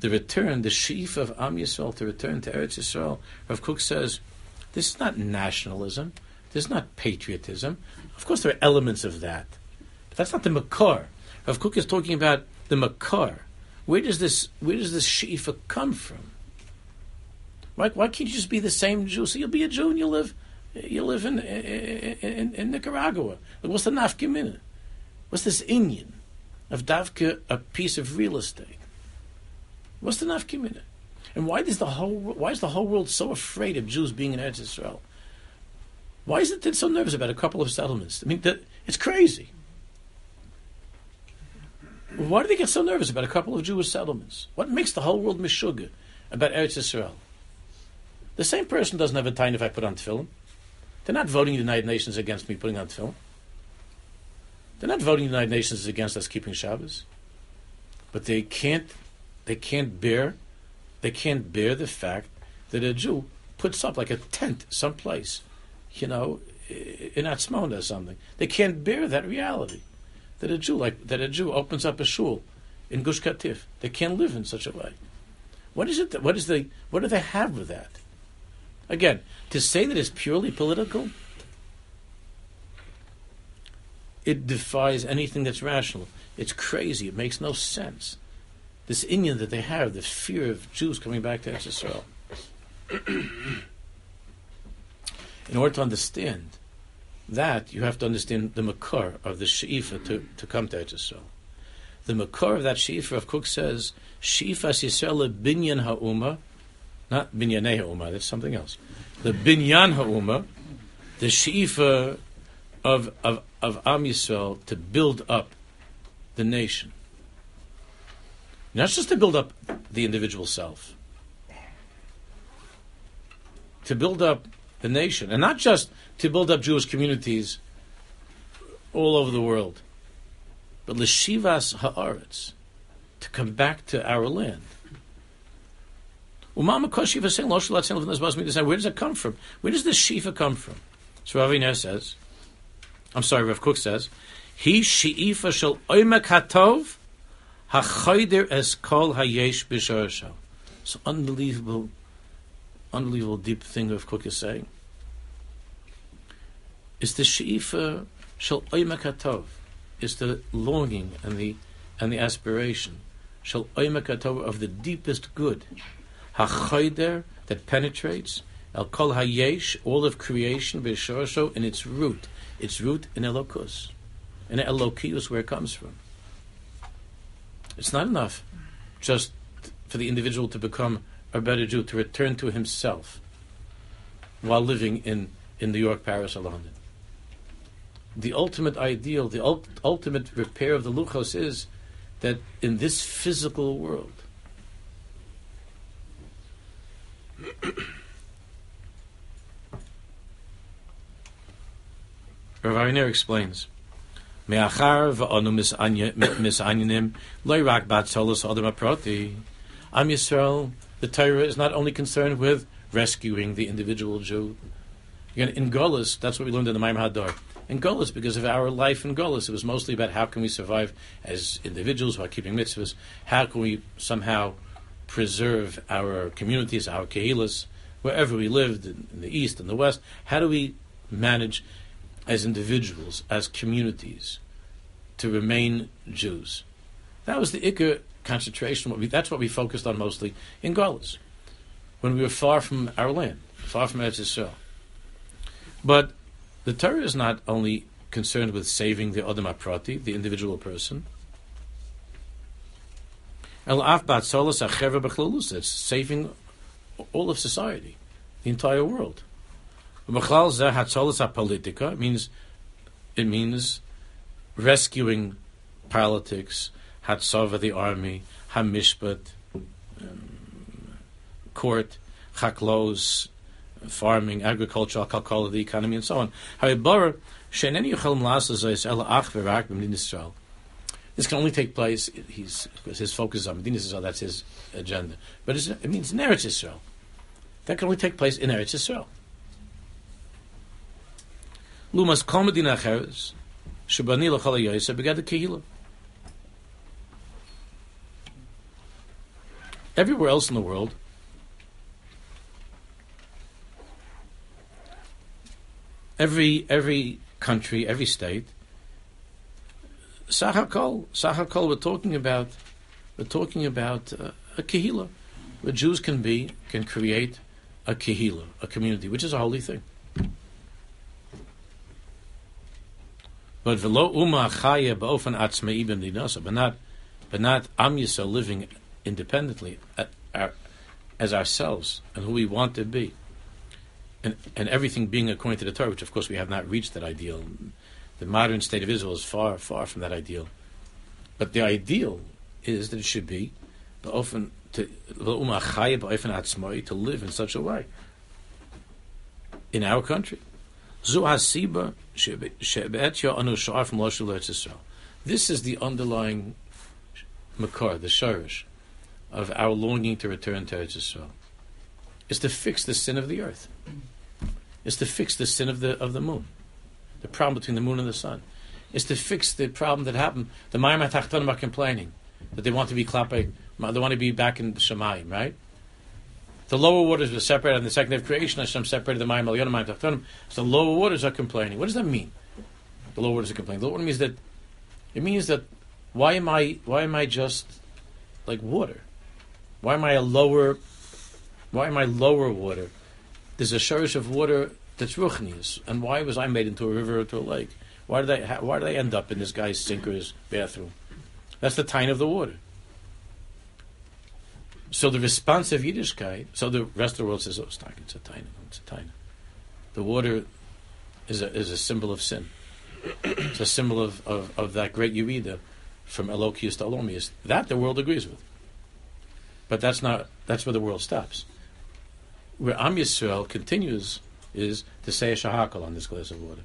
[SPEAKER 1] the return, the sheaf of Am Yisrael to return to Eretz Yisrael, Rav Kook says, this is not nationalism. This is not patriotism. Of course, there are elements of that. But that's not the Makar. Rav Kook is talking about the Makar. Where does this, where does this sheaf come from? Why, why can't you just be the same Jew? So you'll be a Jew and you live, you live in, in, in, in Nicaragua. What's the nafkamina? What's this Indian of davka, a piece of real estate? What's the nafkimina? And why does the whole why is the whole world so afraid of Jews being in Eretz Israel? Why is it so nervous about a couple of settlements? I mean, that, it's crazy. Why do they get so nervous about a couple of Jewish settlements? What makes the whole world mishuga about Eretz Israel? The same person doesn't have a time if I put on tefillin. They're not voting the United Nations against me putting on tefillin. They're not voting the United Nations against us keeping Shabbos. But they can't they can't bear, they can't bear the fact that a Jew puts up like a tent someplace, you know, in Atzmona or something. They can't bear that reality. That a Jew, like that a Jew opens up a shul in Gush Katif. They can't live in such a way. What is it? That, what is the? What do they have with that? Again, to say that it's purely political, it defies anything that's rational. It's crazy. It makes no sense this Indian that they have, this fear of Jews coming back to Israel. In order to understand that, you have to understand the makar of the she'ifa to, to come to Israel. The makar of that she'ifa, Rav Kook says, she'ifa Yisrael binyan ha'uma, not binyanei ha'uma, that's something else. The binyan ha'uma, the she'ifa of, of, of Am Yisrael to build up the nation. Not just to build up the individual self, to build up the nation, and not just to build up Jewish communities all over the world, but l'shivas haaretz, to come back to our land. Where does it come from? Where does this shiva come from? So Rav Aviner says, I'm sorry, Rav Kook says, he she'ifa shel oimek hatov hachayder es kol hayesh b'shorasho. So unbelievable, unbelievable deep thing Rav Kook is saying. Is the she'ifa shel oimek hatov, is the longing and the and the aspiration shel oimek hatov of the deepest good, hachayder that penetrates El Kol Hayesh, all of creation, B'Shorasho, in its root. Its root in Elokus. In Elokius, where it comes from. It's not enough just for the individual to become a better Jew, to return to himself while living in, in New York, Paris, or London. The ultimate ideal, the ult- ultimate repair of the Luchos is that in this physical world, Rav Aviner explains. Am Yisrael, the Torah is not only concerned with rescuing the individual Jew. Again, in Golis, that's what we learned in the Maim Hadar. In Golis, because of our life in Golis, it was mostly about how can we survive as individuals while keeping mitzvahs. How can we somehow preserve our communities, our kehilas, wherever we lived in the east and the west. How do we manage as individuals, as communities, to remain Jews. That was the Iker concentration. That's what we focused on mostly in Golis, when we were far from our land, far from Eretz Yisrael. But the Torah is not only concerned with saving the Adam Aprati, the individual person. It's saving all of society, the entire world. It means it means rescuing politics, Hatzava the army, Hamishpat, um, court, Chaklos, farming, agriculture, Kalkala, the economy, and so on. This can only take place. He's because his focus is on Medina Israel. That's his agenda. But it means in Eretz Israel. That can only take place in Eretz Israel. Lumas kol medina acheres, shebani l'chol begad kehila. Everywhere else in the world, every every country, every state, Sahakol, Sahakol, we're talking about, we're talking about uh, a kehila, where Jews can be, can create a kehila, a community, which is a holy thing. But velo uma chaya ba'ofen atzmei b'mdinasa, but not, but not am Yisrael living independently uh, uh, as ourselves and who we want to be, and and everything being according to the Torah, which of course we have not reached that ideal. The modern state of Israel is far, far from that ideal. But the ideal is that it should be often to to live in such a way in our country. This is the underlying makar, the sharish, of our longing to return to Eretz Yisrael. Is to fix the sin of the earth. Is to fix the sin of the of the moon, the problem between the moon and the sun. Is to fix the problem that happened. The Mayim Tachtonim are complaining that they want to be klape, they want to be back in the Shemayim, right? The lower waters were separated on the second day of creation. Hashem separated the Mayim Elyonim Mayim Tachtonim. So the lower waters are complaining. What does that mean? The lower waters are complaining. The lower water means that it means that why am I why am I just like water? Why am I a lower? Why am I lower water? There's a shurish of water that's ruchnius, and why was I made into a river or to a lake? Why did I why did I end up in this guy's sinker's bathroom? That's the tine of the water. So the response of Yiddishkeit, so the rest of the world says, oh, it's it's a tiny, it's a tiny. The water is a, is a symbol of sin. It's a symbol of, of, of that great Yerida from Elokius to Alomius. That the world agrees with. But that's not, that's where the world stops. Where Am Yisrael continues is to say a shahakal on this glass of water.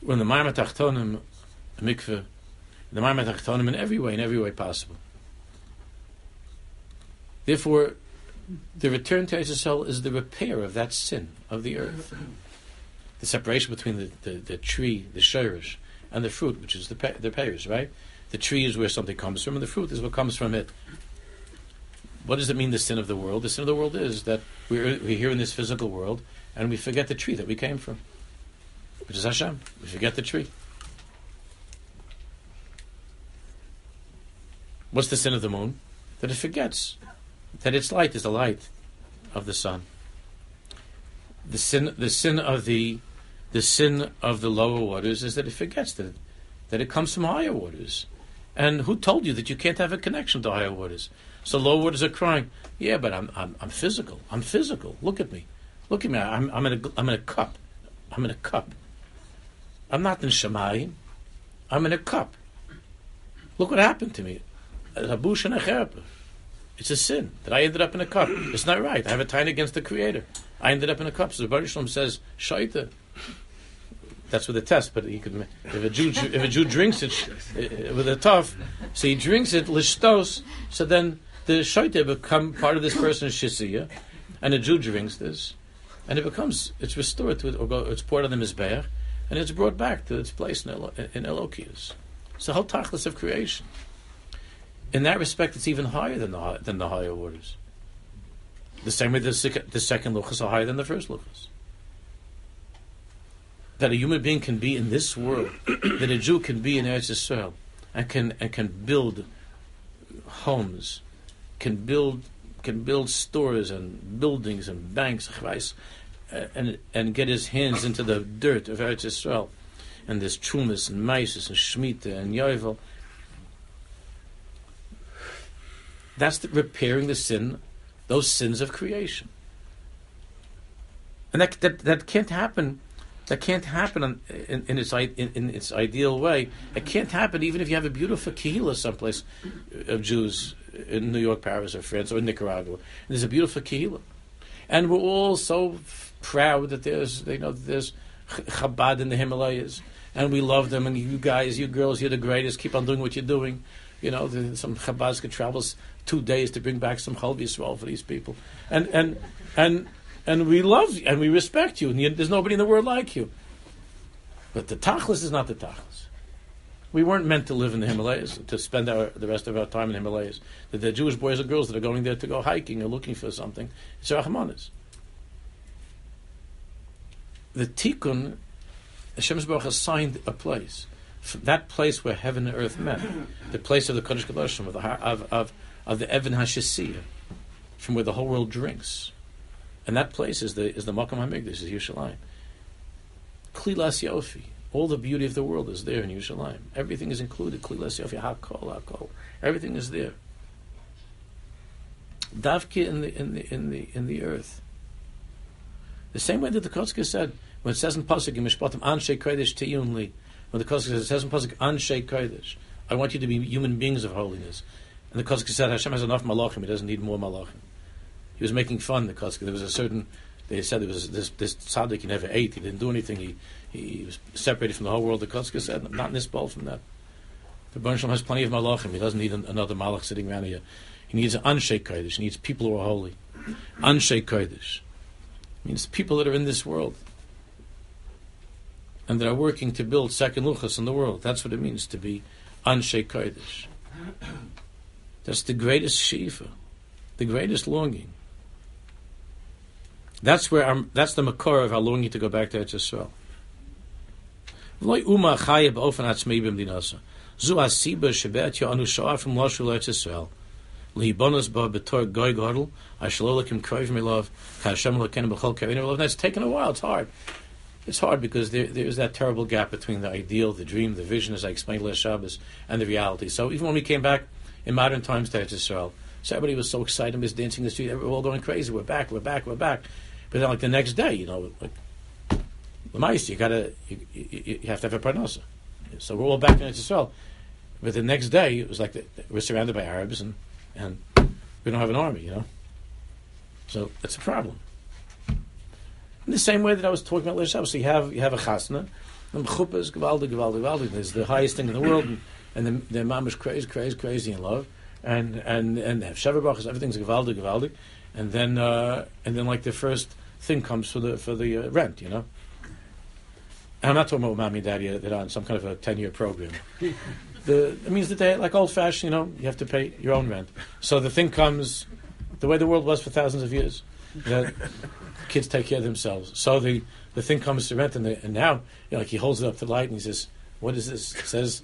[SPEAKER 1] When the Maimat Achtonim, mikveh, the Maimat in every way, in every way possible. Therefore, The return to Israel is the repair of that sin of the earth. The separation between the, the, the tree, the shirish, and the fruit, which is the, pe- the pears, right? The tree is where something comes from, and the fruit is what comes from it. What does it mean, the sin of the world? The sin of the world is that we're, we're here in this physical world, and we forget the tree that we came from, which is Hashem. We forget the tree. What's the sin of the moon? That it forgets that its light is the light of the sun. The sin, the sin of the, the sin of the lower waters is that it forgets that, that it comes from higher waters. And who told you that you can't have a connection to higher waters? So lower waters are crying, yeah, but I'm, I'm, I'm physical. I'm physical. Look at me. Look at me. I'm, I'm, in a, I'm in a cup. I'm in a cup. I'm not in Shemayim. I'm in a cup. Look what happened to me. A bush and. It's a sin that I ended up in a cup. It's not right. I have a tie against the Creator. I ended up in a cup. So the Baruch Shalom says, Shaita. That's with a test, but he could. If a Jew, if a Jew drinks it uh, with a tough, so he drinks it lishtos. So then the shaita become part of this person's shisiya, and a Jew drinks this, and it becomes it's restored to it, or go, it's poured on the mizbeach, and it's brought back to its place in, Elo, in Elokius. It's the whole tachlis of creation. In that respect, it's even higher than the than the higher orders. The same way the, the second luchas are higher than the first luchas. That a human being can be in this world, [coughs] that a Jew can be in Eretz Yisrael, and can and can build homes, can build can build stores and buildings and banks, uh, and and get his hands into the dirt of Eretz Yisrael, and there's trumas and maises and shmita and yovel. That's the, repairing the sin, those sins of creation, and that that, that can't happen. That can't happen in, in, its in, in, its ideal way. It can't happen even if you have a beautiful kehillah someplace uh, of Jews in New York, Paris, or France, or Nicaragua. And there's a beautiful kehillah, and we're all so proud that there's you know there's Chabad in the Himalayas, and we love them. And you guys, you girls, you're the greatest. Keep on doing what you're doing. You know, the, some Chabadska travels two days to bring back some Chal Yisrael for these people, and and and and we love you and we respect you, and you, there's nobody in the world like you. But the tachlis is not the tachlis. We weren't meant to live in the Himalayas, to spend our, the rest of our time in the Himalayas. The, the Jewish boys and girls that are going there to go hiking or looking for something, it's Rahmanis. The Tikkun, Hashem's Baruch assigned a place. That place where heaven and earth met. The place of the Kodesh Kodashim, of the, of, of, of the Evan HaShasiyah, from where the whole world drinks. And that place is the is the Makam Hamikdash, is Yerushalayim. Klilas Yofi, all the beauty of the world is there in Yerushalayim. Everything is included. Klilas Yofi, Hakol, Hakol. Everything is there. Davki in the in the in the in the earth. The same way that the Kotzker said when it says in Pasuk in Mishpatim Anshe Kodesh Tiyunli, when the Kotzker says says in Pasuk Anshe Kodesh, I want you to be human beings of holiness. And the Kotzker said Hashem has enough malachim; he doesn't need more malachim. He was making fun the Kotzker. There was a certain they said there was this this tzaddik he never ate. He didn't do anything. He he was separated from the whole world. The Kotzker said, "I'm not in this bowl from that." The Baruch has plenty of malachim. He doesn't need an, another malach sitting around here. He needs an kodesh. He needs people who are holy. Anshe kodesh means people that are in this world and that are working to build second luchas in the world. That's what it means to be anshe kodesh. [coughs] That's the greatest shifa, the greatest longing. That's where I'm, that's the makor of our longing to go back to Eretz Yisrael. V'loy uma chaya b'ofen atzmei b'mdinasa. Zu asiba shebet ya'anu sha'ar from Lashul Eretz Yisrael. Lihibonos ba b'tor goy godel. Ashalolekim kroiv milov. Kashem loken b'chol kevin milov. That's taken a while. It's hard. It's hard because there, there's that terrible gap between the ideal, the dream, the vision, as I explained last Shabbos, and the reality. So even when we came back in modern times to Eretz Yisrael, so everybody was so excited, was dancing in the street. We're all going crazy. We're back. We're back. We're back. But then, like the next day, you know, like the mice, you gotta, you, you, you, have to have a parnasa. So we're all back in Israel. But the next day, it was like the, we're surrounded by Arabs, and and we don't have an army, you know. So that's a problem. In the same way that I was talking about last so you have you have a chasna, and chuppah is gewaldig, gewaldig. It's the highest thing in the world, and, and the, the mom is crazy, crazy, crazy in love, and and and they have sheva everything's gewaldig, gewaldig. and then uh, and then like the first thing comes for the for the uh, rent, you know. And I'm not talking about mommy and daddy that are on some kind of a ten year program. The it means that they like old fashioned, you know, you have to pay your own rent. So the thing comes the way the world was for thousands of years. That kids take care of themselves. So the, the thing comes to rent, and, the, and now, you know, like he holds it up to light and he says, "What is this?" It says,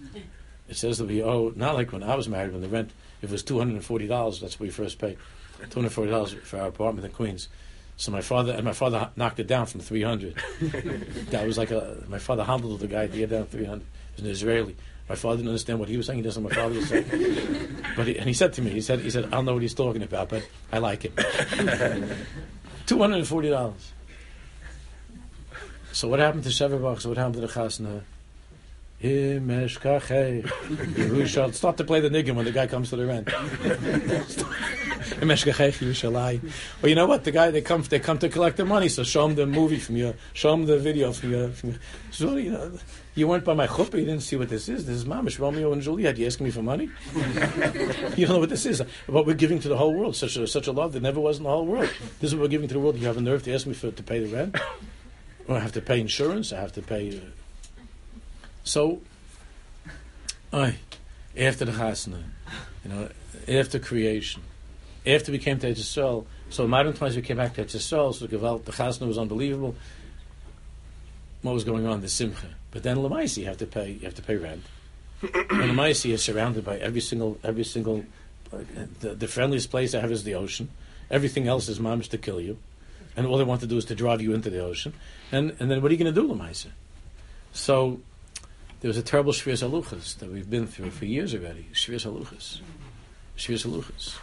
[SPEAKER 1] "It says that we owe not like when I was married when the rent it was two hundred and forty dollars. That's what we first paid, two hundred forty dollars for our apartment in Queens." So my father and my father knocked it down from three hundred. [laughs] that was like a my father humbled the guy to get down three hundred. He was an Israeli. My father didn't understand what he was saying. He doesn't know what my father was saying. [laughs] but he, and he said to me, he said, he said, I don't know what he's talking about, but I like it. [laughs] Two hundred and forty dollars. So what happened to Sheverbach? So what happened to the Chasna? Start to play the niggin when the guy comes to the rent. [laughs] well, you know what? The guy they come they come to collect the money, so show him the movie from you, show him the video. From you. So you know, you went by my chuppah, you didn't see what this is. This is Mamish Romeo and Juliet. You asking me for money? [laughs] you don't know what this is. What we're giving to the whole world, such a such a love that never was in the whole world. This is what we're giving to the world. You have a nerve to ask me for to pay the rent. I have to pay insurance. I have to pay. Uh, so, I after the chasna, you know, after creation, after we came to Etzisrael, so modern times we came back to Etzisrael, so the chasna was unbelievable. What was going on? The simcha, but then Lamaisi you have to pay. You have to pay rent. and Lamaisi is surrounded by every single every single. Uh, the, the friendliest place I have is the ocean. Everything else is mamish to kill you and all they want to do is to drive you into the ocean. And and then what are you going to do, Lamaisa? So there was a terrible Shvias Aluchas that we've been through for years already. Shvias Aluchas. Shvias Aluchas.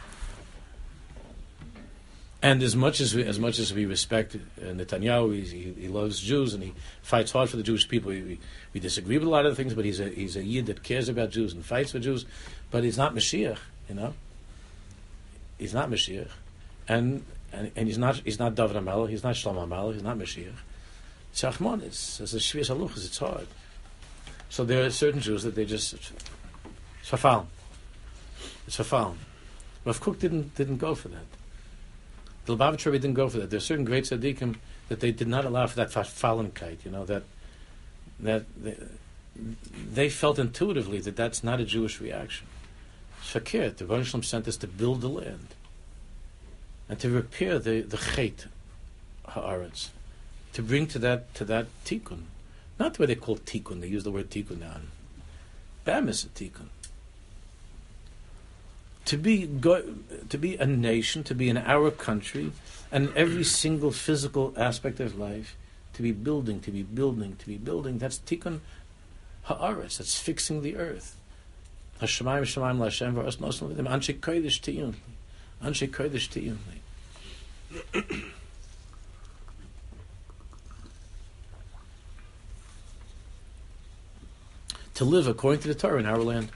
[SPEAKER 1] And as much as we, as much as we respect uh, Netanyahu, he, he, loves Jews and he fights hard for the Jewish people. We, we, disagree with a lot of things, but he's a he's a yid that cares about Jews and fights for Jews. But he's not Mashiach, you know. He's not Mashiach, and and, and he's not he's not David Amel, he's not Shlomo Amel, he's not Mashiach. It's Achmonis, it's a Shvias Aluchas, it's hard. So there are certain Jews that they just it's verfallen. It's verfallen. Rav Kook didn't didn't go for that. The Lubavitch Rebbe didn't go for that. There are certain great tzaddikim that they did not allow for that verfallenkeit, you know, that that they, they felt intuitively that that's not a Jewish reaction. Shakir, the Rosh sent us to build the land and to repair the the chait haaretz, to bring to that to that tikkun, not the way they call tikkun. They use the word tikkun now. Bam is a tikkun. To be go, to be a nation, to be in our country, and every single physical aspect of life, to be building, to be building, to be building. That's tikkun haaretz. That's fixing the earth. Hashemayim Shemayim Lashem V'Os Noslim V'Dim Anshe Kodesh Tiyun. Anshe Kodesh Tiyun. to live according to the Torah in our land.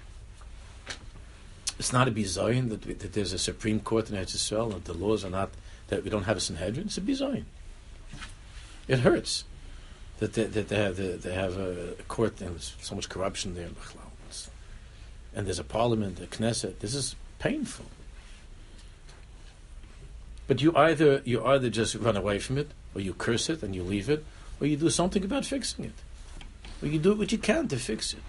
[SPEAKER 1] It's not a bizayin that, that there's a Supreme Court in Israel and the laws are not that we don't have a Sanhedrin. It's a bizayin. It hurts that they, that they have they have a court and there's so much corruption there, and there's a parliament, a Knesset. This is painful. But you either you either just run away from it, or you curse it and you leave it, or you do something about fixing it. Or you do what you can to fix it.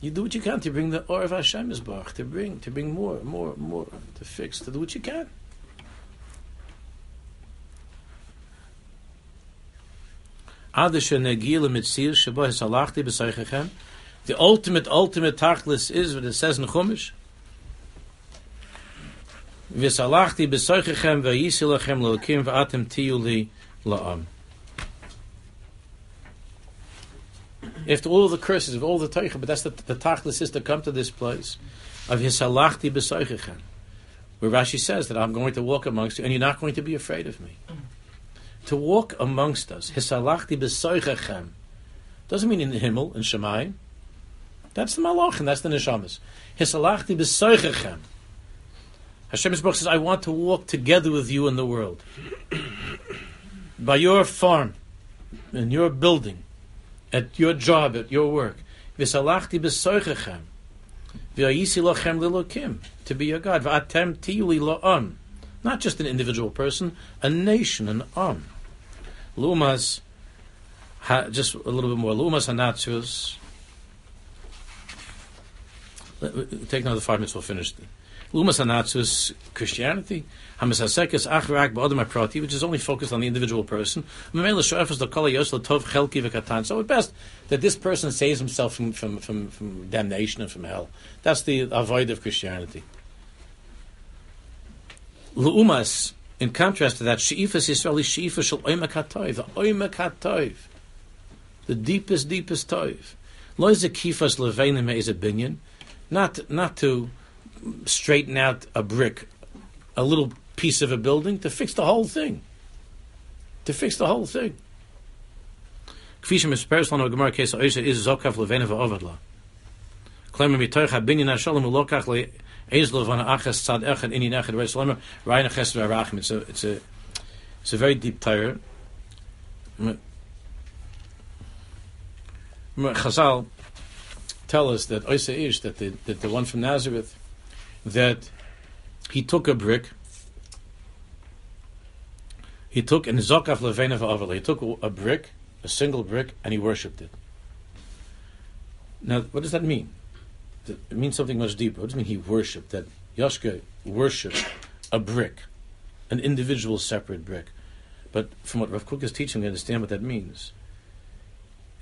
[SPEAKER 1] You do what you can to bring the Or of Hashem Yisbach, to bring to bring more, more, more, to fix, to do what you can. The ultimate, ultimate tachlis is what it says in Chumash. V'salachti b'soichechem v'yisilachem lo'kim v'atem tiyuli la'am. After all the curses of all the teicha, but that's the, the tachlis is to come to this place of hisalachti b'soichechem, where Rashi says that I'm going to walk amongst you and you're not going to be afraid of me. To walk amongst us, hisalachti b'soichechem, doesn't mean in the Himmel, in Shemayim. That's the malach, and that's the neshamas. Hisalachti b'soichechem. Hashem says, I want to walk together with you in the world. By your farm, in your building, at your job, at your work. V'salachti b'soichechem. V'ayisi lochem lilokim. To be your God. V'atem tiyuli lo'am. Not just an individual person, a nation, an arm. Lumas, ha, just a little bit more. Lumas Hanatsus. Take another five minutes, we'll finish. Lumas Hanatsus, Christianity. Hamisasekis Achrak Ba'adam Prati, which is only focused on the individual person. So at best, that this person saves himself from, from, from, from damnation and from hell. That's the avoid of Christianity. Lu'umas, in contrast to that, She'ifas Yisrael is She'ifas Shal Oimek the Oimek HaToiv, the deepest, deepest Toiv. Lo is a kifas leveinim is a binyan, not, not to straighten out a brick, a little piece of a building, to fix the whole thing. To fix the whole thing. It's a it's a it's a very deep Torah. Chazal tell us that Oisa Ish, that the, that the one from Nazareth, that he took a brick, he took and Zokaf Levena Avala, he took a brick, a single brick, and he worshipped it. Now, what does that mean? it means something much deeper. What does it mean he worshipped? That Yoshka worshipped a brick, an individual separate brick. But from what Rav Kook is teaching, we understand what that means.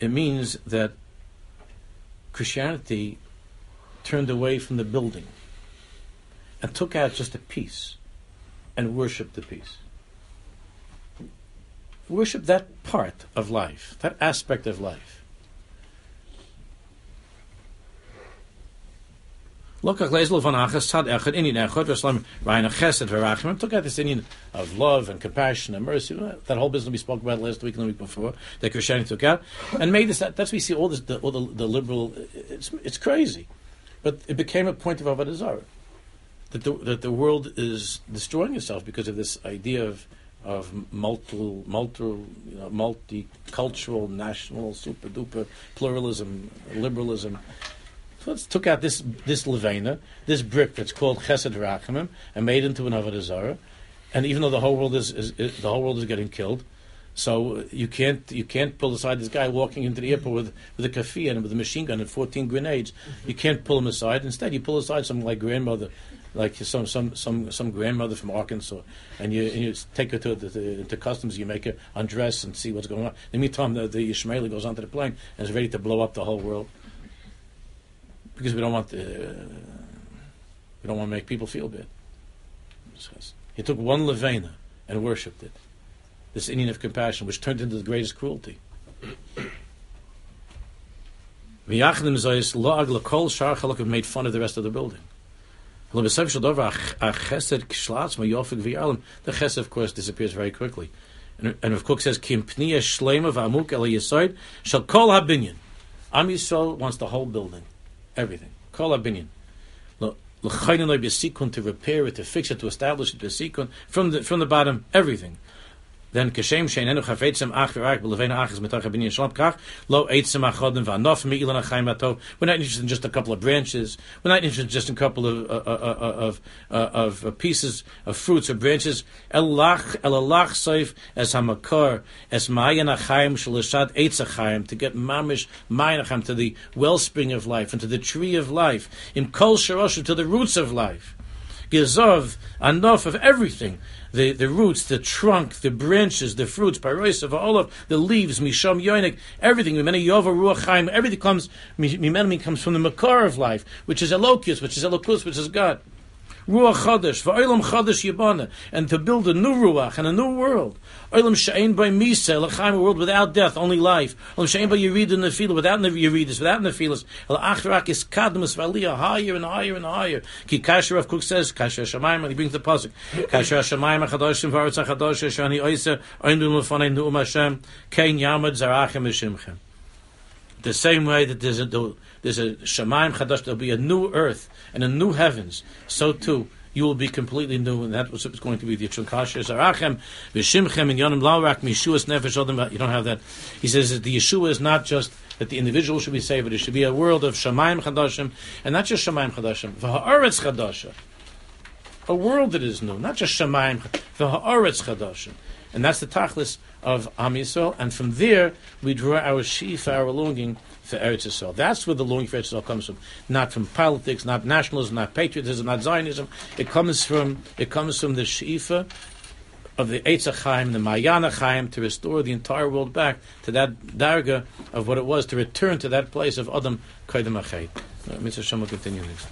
[SPEAKER 1] It means that Christianity turned away from the building and took out just a piece and worshipped the piece. Worship that part of life, that aspect of life. Took out this Indian of love and compassion and mercy. Uh, that whole business we spoke about last week and the week before that Christianity took out and made this. That's we see all this. The, all the, the liberal. It's it's crazy, but it became a point of avodah. That the that the world is destroying itself because of this idea of of multi, multi, you know, multicultural, national, super duper pluralism, liberalism, so let's took out this this levena, this brick that's called Chesed Rachamim, and made into an Avodah Zarah. And even though the whole world is, is, is, the whole world is getting killed, so you can't you can't pull aside this guy walking into the airport with with a kafi and with a machine gun and fourteen grenades. You can't pull him aside. Instead, you pull aside some like grandmother, like some some some some grandmother from Arkansas, and you and you take her to the, to customs. You make her undress and see what's going on. In the meantime, the, the Ishmaeli goes onto the plane and is ready to blow up the whole world because we don't want uh, we don't want to make people feel bad. He took one levena and worshipped it. This Indian of compassion, which turned into the greatest cruelty. Made fun of the rest of the building. The chesed, of course, disappears very quickly. And, and Rav Kook says, Kim pniya shlema v'amuk el shall kol habinyan. Am Yisrael wants the whole building everything. Kol abinyan. To repair it, to fix it, to establish it, to from the from the bottom, everything then kashem shein chafetzem ach v'rak b'levein achas mitach habinyan shalom kach lo eitzem achodim v'anof mi'ilan achayim. We're not interested in just a couple of branches. We're not interested just in a couple of uh, uh, uh of uh, of pieces of fruits or branches. Elach elalach seif as hamakar as mayan achayim shalashad eitz achayim to get mamish mayan achayim to the wellspring of life and to the tree of life in kol sharoshu to the roots of life. Gizov enough of everything the, the roots, the trunk, the branches, the fruits, parois of olive, the leaves, misham yoinik, everything, mimena yova ruach chaim, everything comes, comes from the makar of life, which is elokus, which is elokus, which is God. Ruach Chadash, Va'ilam Chadash Yibana, and to build a new Ruach and a new world. Olam She'ain by Misa, L'chaim, a world without death, only life. Olam She'ain by Yerid and Nefilah, without Yeridis, without Nefilas. El Achrak is Kadmus, Valiyah, higher and higher and higher. Ki Kasher Rav Kook says, Kasher Shemaim, and he brings the Pasuk. Kasher Shemaim HaChadoshim, Varetz HaChadosh, Shani Oisa, Oindun Lefanei Nu'um Hashem, Kein Yamad Zarachem Mishimchem. The same way that there's a, there's a Shemaim Chadash, there'll be a new earth and a new heavens. So too, you will be completely new, and that was going to be the Chunkasha Zarachem, Vishimchem, and Yonim Laurak, Mishuas Nefesh Odom. You don't have that. He says that the Yeshua is not just that the individual should be saved, but it should be a world of Shemaim Chadashim, and not just Shemaim Chadashim, V'ha'aretz Chadasha. a world that is new, not just Shemaim, the Haaretz Chadashim. And that's the tachlis of Am Yisrael, and from there we draw our sheaf, our longing for Eretz Yisrael. That's where the longing for Eretz Yisrael comes from. Not from politics, not nationalism, not patriotism, not Zionism. It comes from it comes from the sheaf of the Eitz Chaim, the Mayana Chaim, to restore the entire world back to that darga of what it was, to return to that place of Adam Kaidem Achay. Uh, Mr. Shem continue next.